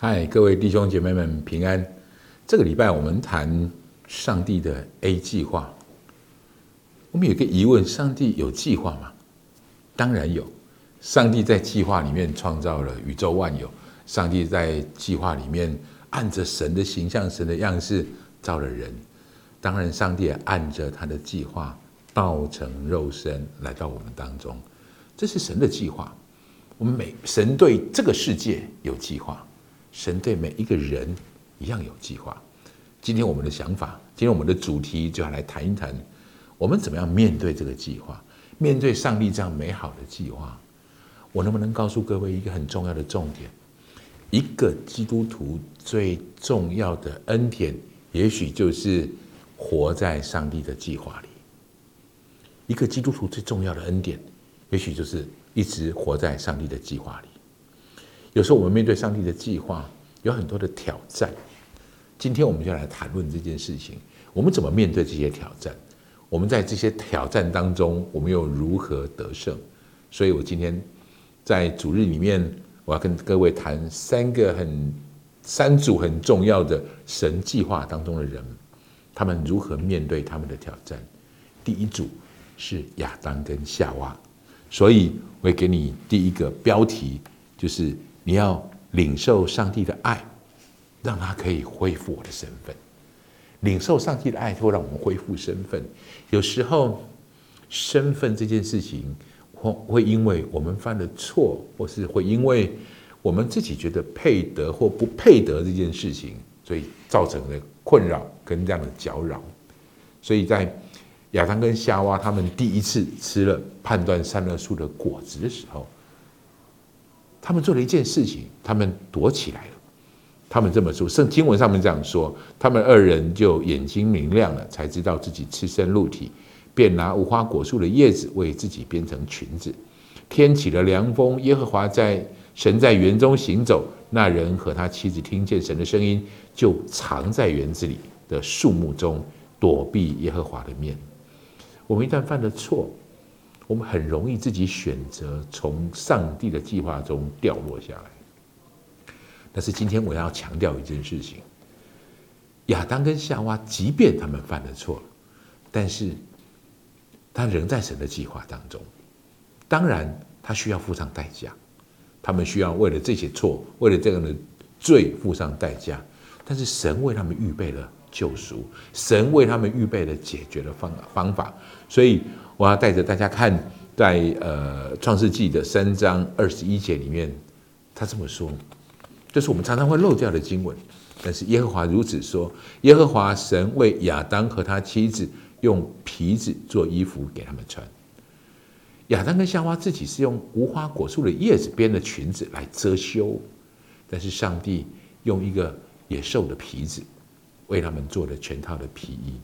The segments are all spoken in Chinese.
嗨，各位弟兄姐妹们平安。这个礼拜我们谈上帝的 A 计划。我们有个疑问：上帝有计划吗？当然有。上帝在计划里面创造了宇宙万有。上帝在计划里面按着神的形象、神的样式造了人。当然，上帝也按着他的计划道成肉身来到我们当中。这是神的计划。我们每神对这个世界有计划，神对每一个人一样有计划。今天我们的想法，今天我们的主题就要来谈一谈，我们怎么样面对这个计划，面对上帝这样美好的计划。我能不能告诉各位一个很重要的重点？一个基督徒最重要的恩典，也许就是活在上帝的计划里。一个基督徒最重要的恩典，也许就是。一直活在上帝的计划里。有时候我们面对上帝的计划有很多的挑战。今天我们就来谈论这件事情：我们怎么面对这些挑战？我们在这些挑战当中，我们又如何得胜？所以我今天在主日里面，我要跟各位谈三个很三组很重要的神计划当中的人，他们如何面对他们的挑战。第一组是亚当跟夏娃。所以，我会给你第一个标题，就是你要领受上帝的爱，让他可以恢复我的身份。领受上帝的爱，会让我们恢复身份。有时候，身份这件事情，会会因为我们犯了错，或是会因为我们自己觉得配得或不配得这件事情，所以造成了困扰跟这样的搅扰。所以在亚当跟夏娃他们第一次吃了判断善恶树的果子的时候，他们做了一件事情，他们躲起来了。他们这么说，圣经文上面这样说：他们二人就眼睛明亮了，才知道自己赤身露体，便拿无花果树的叶子为自己编成裙子。天起了凉风，耶和华在神在园中行走，那人和他妻子听见神的声音，就藏在园子里的树木中，躲避耶和华的面。我们一旦犯了错，我们很容易自己选择从上帝的计划中掉落下来。但是今天我要强调一件事情：亚当跟夏娃，即便他们犯了错，但是他仍在神的计划当中。当然，他需要付上代价，他们需要为了这些错，为了这样的罪付上代价。但是神为他们预备了。救赎，神为他们预备了解决的方方法，所以我要带着大家看，在呃创世纪的三章二十一节里面，他这么说，就是我们常常会漏掉的经文，但是耶和华如此说：耶和华神为亚当和他妻子用皮子做衣服给他们穿。亚当跟夏娃自己是用无花果树的叶子编的裙子来遮羞，但是上帝用一个野兽的皮子。为他们做了全套的皮衣。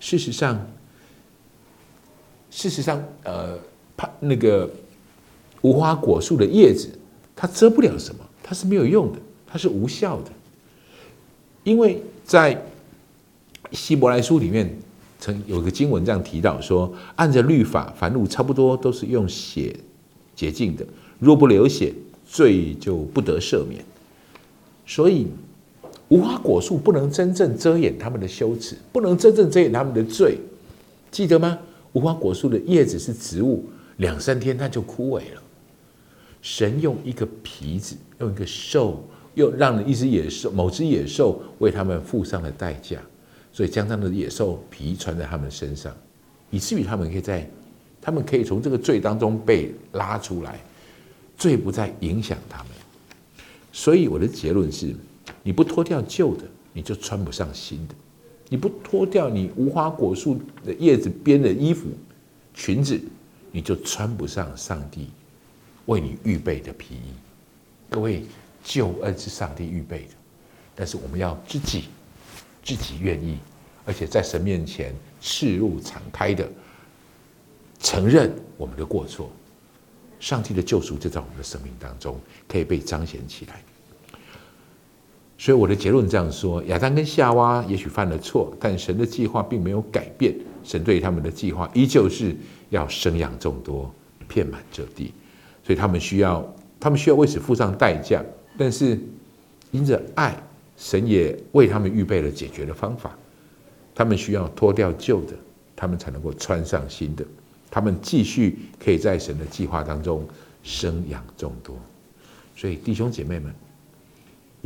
事实上，事实上，呃，怕那个无花果树的叶子，它遮不了什么，它是没有用的，它是无效的。因为在希伯来书里面，曾有个经文这样提到说：按着律法，凡物差不多都是用血洁净的，若不流血，罪就不得赦免。所以。无花果树不能真正遮掩他们的羞耻，不能真正遮掩他们的罪，记得吗？无花果树的叶子是植物，两三天它就枯萎了。神用一个皮子，用一个兽，又让了一只野兽，某只野兽为他们付上了代价，所以将他们的野兽皮穿在他们身上，以至于他们可以在，他们可以从这个罪当中被拉出来，罪不再影响他们。所以我的结论是。你不脱掉旧的，你就穿不上新的；你不脱掉你无花果树的叶子编的衣服、裙子，你就穿不上上帝为你预备的皮衣。各位，救恩是上帝预备的，但是我们要自己、自己愿意，而且在神面前赤露敞开的承认我们的过错，上帝的救赎就在我们的生命当中可以被彰显起来。所以我的结论这样说：亚当跟夏娃也许犯了错，但神的计划并没有改变。神对他们的计划依旧是要生养众多，遍满这地。所以他们需要，他们需要为此付上代价。但是因着爱，神也为他们预备了解决的方法。他们需要脱掉旧的，他们才能够穿上新的。他们继续可以在神的计划当中生养众多。所以弟兄姐妹们，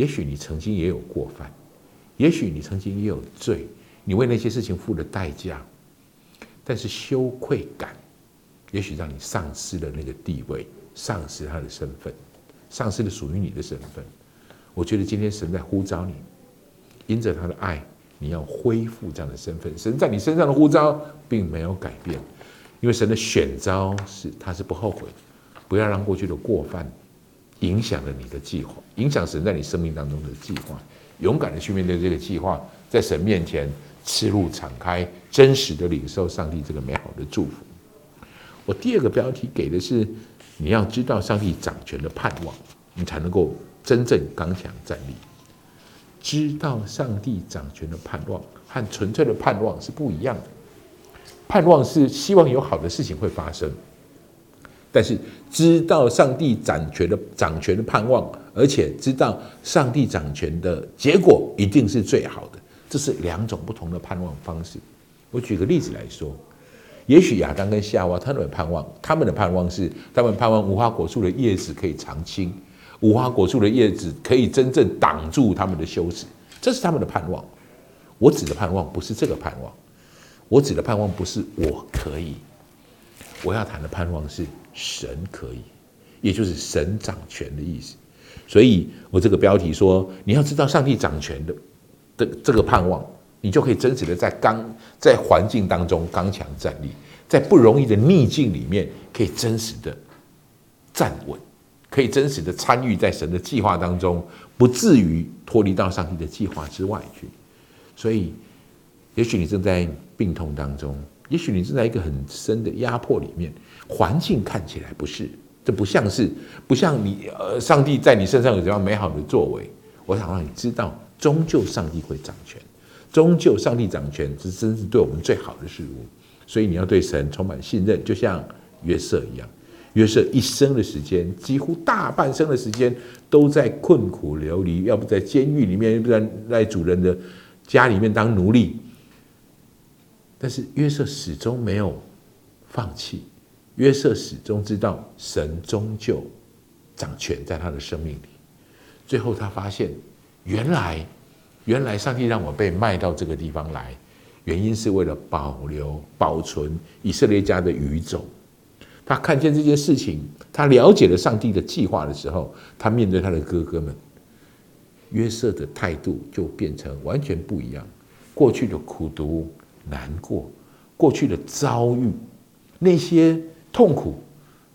也许你曾经也有过犯，也许你曾经也有罪，你为那些事情付了代价，但是羞愧感，也许让你丧失了那个地位，丧失他的身份，丧失了属于你的身份。我觉得今天神在呼召你，因着他的爱，你要恢复这样的身份。神在你身上的呼召并没有改变，因为神的选召是他是不后悔，不要让过去的过犯影响了你的计划，影响神在你生命当中的计划。勇敢的去面对这个计划，在神面前赤露敞开，真实的领受上帝这个美好的祝福。我第二个标题给的是你要知道上帝掌权的盼望，你才能够。真正刚强站立，知道上帝掌权的盼望和纯粹的盼望是不一样的。盼望是希望有好的事情会发生，但是知道上帝掌权的掌权的盼望，而且知道上帝掌权的结果一定是最好的，这是两种不同的盼望方式。我举个例子来说，也许亚当跟夏娃他们的盼望，他们的盼望是他们盼望无花果树的叶子可以常青。无花果树的叶子可以真正挡住他们的羞耻，这是他们的盼望。我指的盼望不是这个盼望，我指的盼望不是我可以。我要谈的盼望是神可以，也就是神掌权的意思。所以我这个标题说，你要知道上帝掌权的的这个盼望，你就可以真实的在刚在环境当中刚强站立，在不容易的逆境里面，可以真实的站稳。可以真实的参与在神的计划当中，不至于脱离到上帝的计划之外去。所以，也许你正在病痛当中，也许你正在一个很深的压迫里面，环境看起来不是，这不像是，不像你呃，上帝在你身上有这样美好的作为。我想让你知道，终究上帝会掌权，终究上帝掌权，这真是对我们最好的事物。所以你要对神充满信任，就像约瑟一样。约瑟一生的时间，几乎大半生的时间都在困苦流离，要不在监狱里面，要不然在主人的家里面当奴隶。但是约瑟始终没有放弃，约瑟始终知道神终究掌权在他的生命里。最后他发现，原来原来上帝让我被卖到这个地方来，原因是为了保留保存以色列家的余种。他看见这件事情，他了解了上帝的计划的时候，他面对他的哥哥们，约瑟的态度就变成完全不一样。过去的苦读、难过，过去的遭遇，那些痛苦，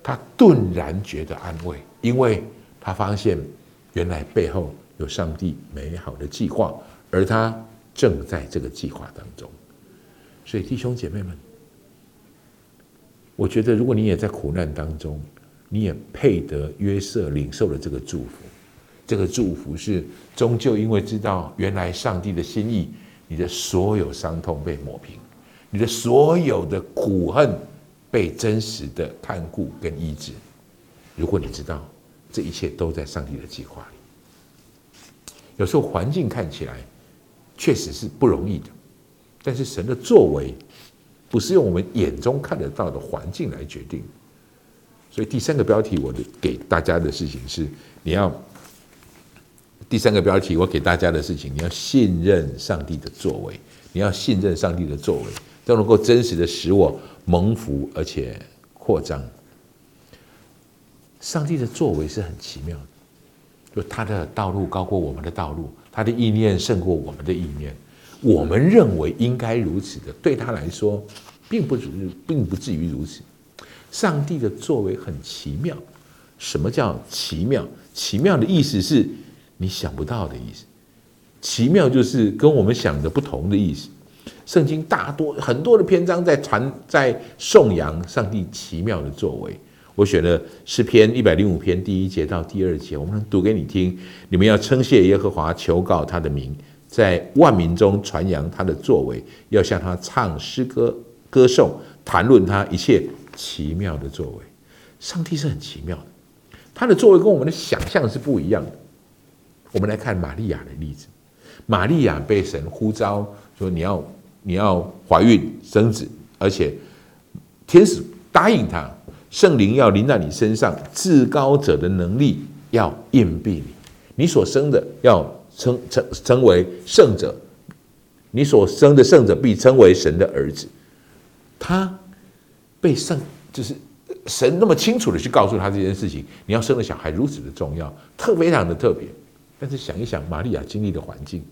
他顿然觉得安慰，因为他发现原来背后有上帝美好的计划，而他正在这个计划当中。所以，弟兄姐妹们。我觉得，如果你也在苦难当中，你也配得约瑟领受了这个祝福。这个祝福是终究因为知道原来上帝的心意，你的所有伤痛被抹平，你的所有的苦恨被真实的看顾跟医治。如果你知道这一切都在上帝的计划里，有时候环境看起来确实是不容易的，但是神的作为。不是用我们眼中看得到的环境来决定，所以第三个标题我的给大家的事情是：你要第三个标题我给大家的事情，你要信任上帝的作为，你要信任上帝的作为，都能够真实的使我蒙福而且扩张。上帝的作为是很奇妙的，就他的道路高过我们的道路，他的意念胜过我们的意念。我们认为应该如此的，对他来说，并不只是，并不至于如此。上帝的作为很奇妙。什么叫奇妙？奇妙的意思是你想不到的意思。奇妙就是跟我们想的不同的意思。圣经大多很多的篇章在传，在颂扬上帝奇妙的作为。我选了诗篇一百零五篇第一节到第二节，我们读给你听。你们要称谢耶和华，求告他的名。在万民中传扬他的作为，要向他唱诗歌、歌颂、谈论他一切奇妙的作为。上帝是很奇妙的，他的作为跟我们的想象是不一样的。我们来看玛利亚的例子。玛利亚被神呼召说：“你要你要怀孕生子，而且天使答应他，圣灵要临在你身上，至高者的能力要应庇你，你所生的要称称称为圣者，你所生的圣者必称为神的儿子。”他被圣就是神那么清楚的去告诉他这件事情，你要生的小孩如此的重要，特非常的特别。但是想一想，玛利亚经历的环境，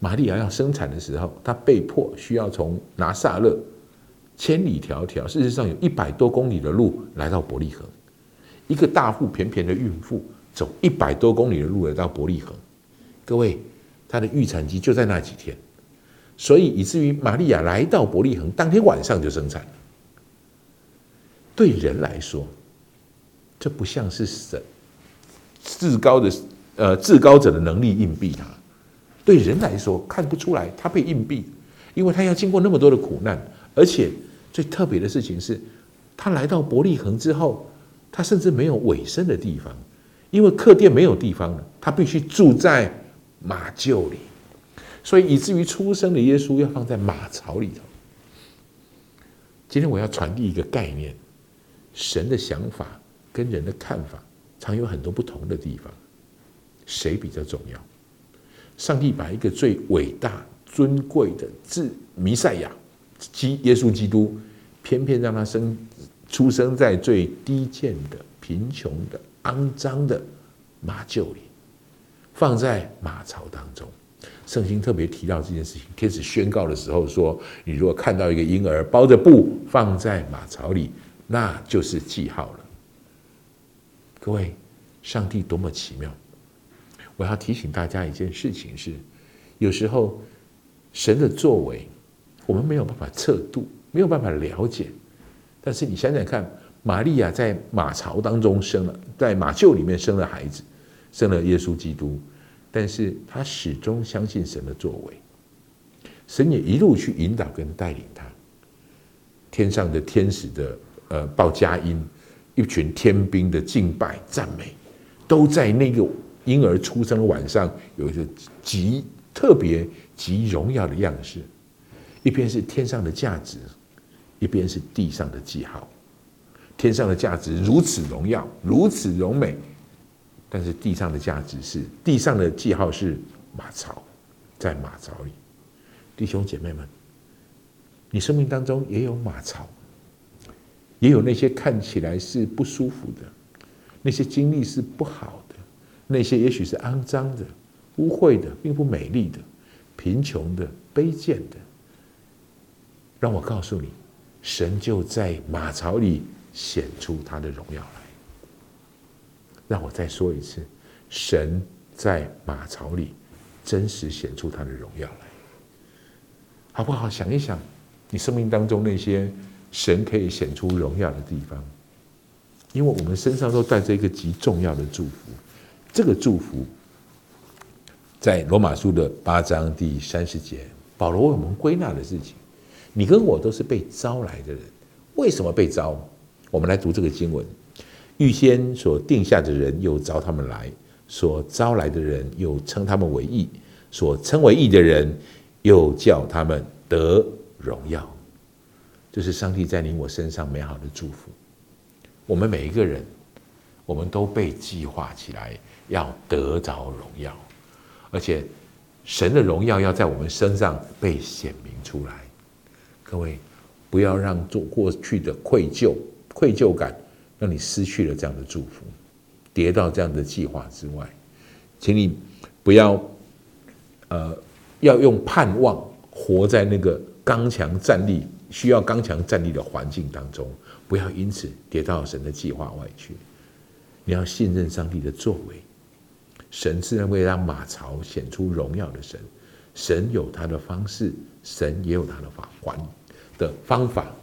玛利亚要生产的时候，她被迫需要从拿撒勒千里迢迢，事实上有一百多公里的路来到伯利恒。一个大腹便便的孕妇走一百多公里的路来到伯利恒，各位，她的预产期就在那几天，所以以至于玛利亚来到伯利恒当天晚上就生产。对人来说，这不像是神至高的。呃，至高者的能力硬币他，对人来说看不出来他被硬币，因为他要经过那么多的苦难，而且最特别的事情是，他来到伯利恒之后，他甚至没有尾声的地方，因为客店没有地方了，他必须住在马厩里，所以以至于出生的耶稣要放在马槽里头。今天我要传递一个概念，神的想法跟人的看法常有很多不同的地方。谁比较重要？上帝把一个最伟大、尊贵的字弥赛亚基耶稣基督，偏偏让他生出生在最低贱的、贫穷的、肮脏的马厩里，放在马槽当中。圣经特别提到这件事情，天使宣告的时候说：“你如果看到一个婴儿包着布放在马槽里，那就是记号了。”各位，上帝多么奇妙！我要提醒大家一件事情是，有时候神的作为，我们没有办法测度，没有办法了解。但是你想想看，玛利亚在马槽当中生了，在马厩里面生了孩子，生了耶稣基督，但是他始终相信神的作为，神也一路去引导跟带领他。天上的天使的呃报佳音，一群天兵的敬拜赞美，都在那个。婴儿出生晚上，有一个极特别、极荣耀的样式，一边是天上的价值，一边是地上的记号。天上的价值如此荣耀，如此荣美，但是地上的价值是地上的记号是马槽，在马槽里。弟兄姐妹们，你生命当中也有马槽，也有那些看起来是不舒服的，那些经历是不好的。那些也许是肮脏的、污秽的、并不美丽的、贫穷的、卑贱的，让我告诉你，神就在马槽里显出他的荣耀来。让我再说一次，神在马槽里真实显出他的荣耀来，好不好？想一想，你生命当中那些神可以显出荣耀的地方，因为我们身上都带着一个极重要的祝福。这个祝福，在罗马书的八章第三十节，保罗为我们归纳的事情。你跟我都是被招来的人，为什么被招？我们来读这个经文：预先所定下的人，又招他们来；所招来的人，又称他们为义；所称为义的人，又叫他们得荣耀。这是上帝在你我身上美好的祝福。我们每一个人，我们都被计划起来。要得着荣耀，而且神的荣耀要在我们身上被显明出来。各位，不要让做过去的愧疚、愧疚感，让你失去了这样的祝福，跌到这样的计划之外。请你不要，呃，要用盼望活在那个刚强站立、需要刚强站立的环境当中，不要因此跌到神的计划外去。你要信任上帝的作为。神是能会让马槽显出荣耀的神，神有他的方式，神也有他的法环的方法，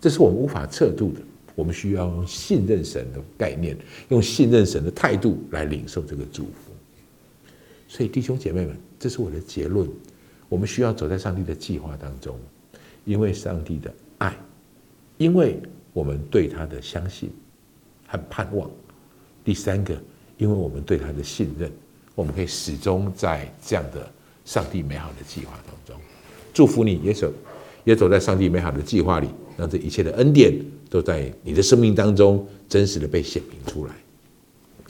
这是我们无法测度的。我们需要用信任神的概念，用信任神的态度来领受这个祝福。所以，弟兄姐妹们，这是我的结论。我们需要走在上帝的计划当中，因为上帝的爱，因为我们对他的相信和盼望。第三个。因为我们对他的信任，我们可以始终在这样的上帝美好的计划当中。祝福你，也走，也走在上帝美好的计划里，让这一切的恩典都在你的生命当中真实的被显明出来。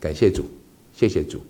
感谢主，谢谢主。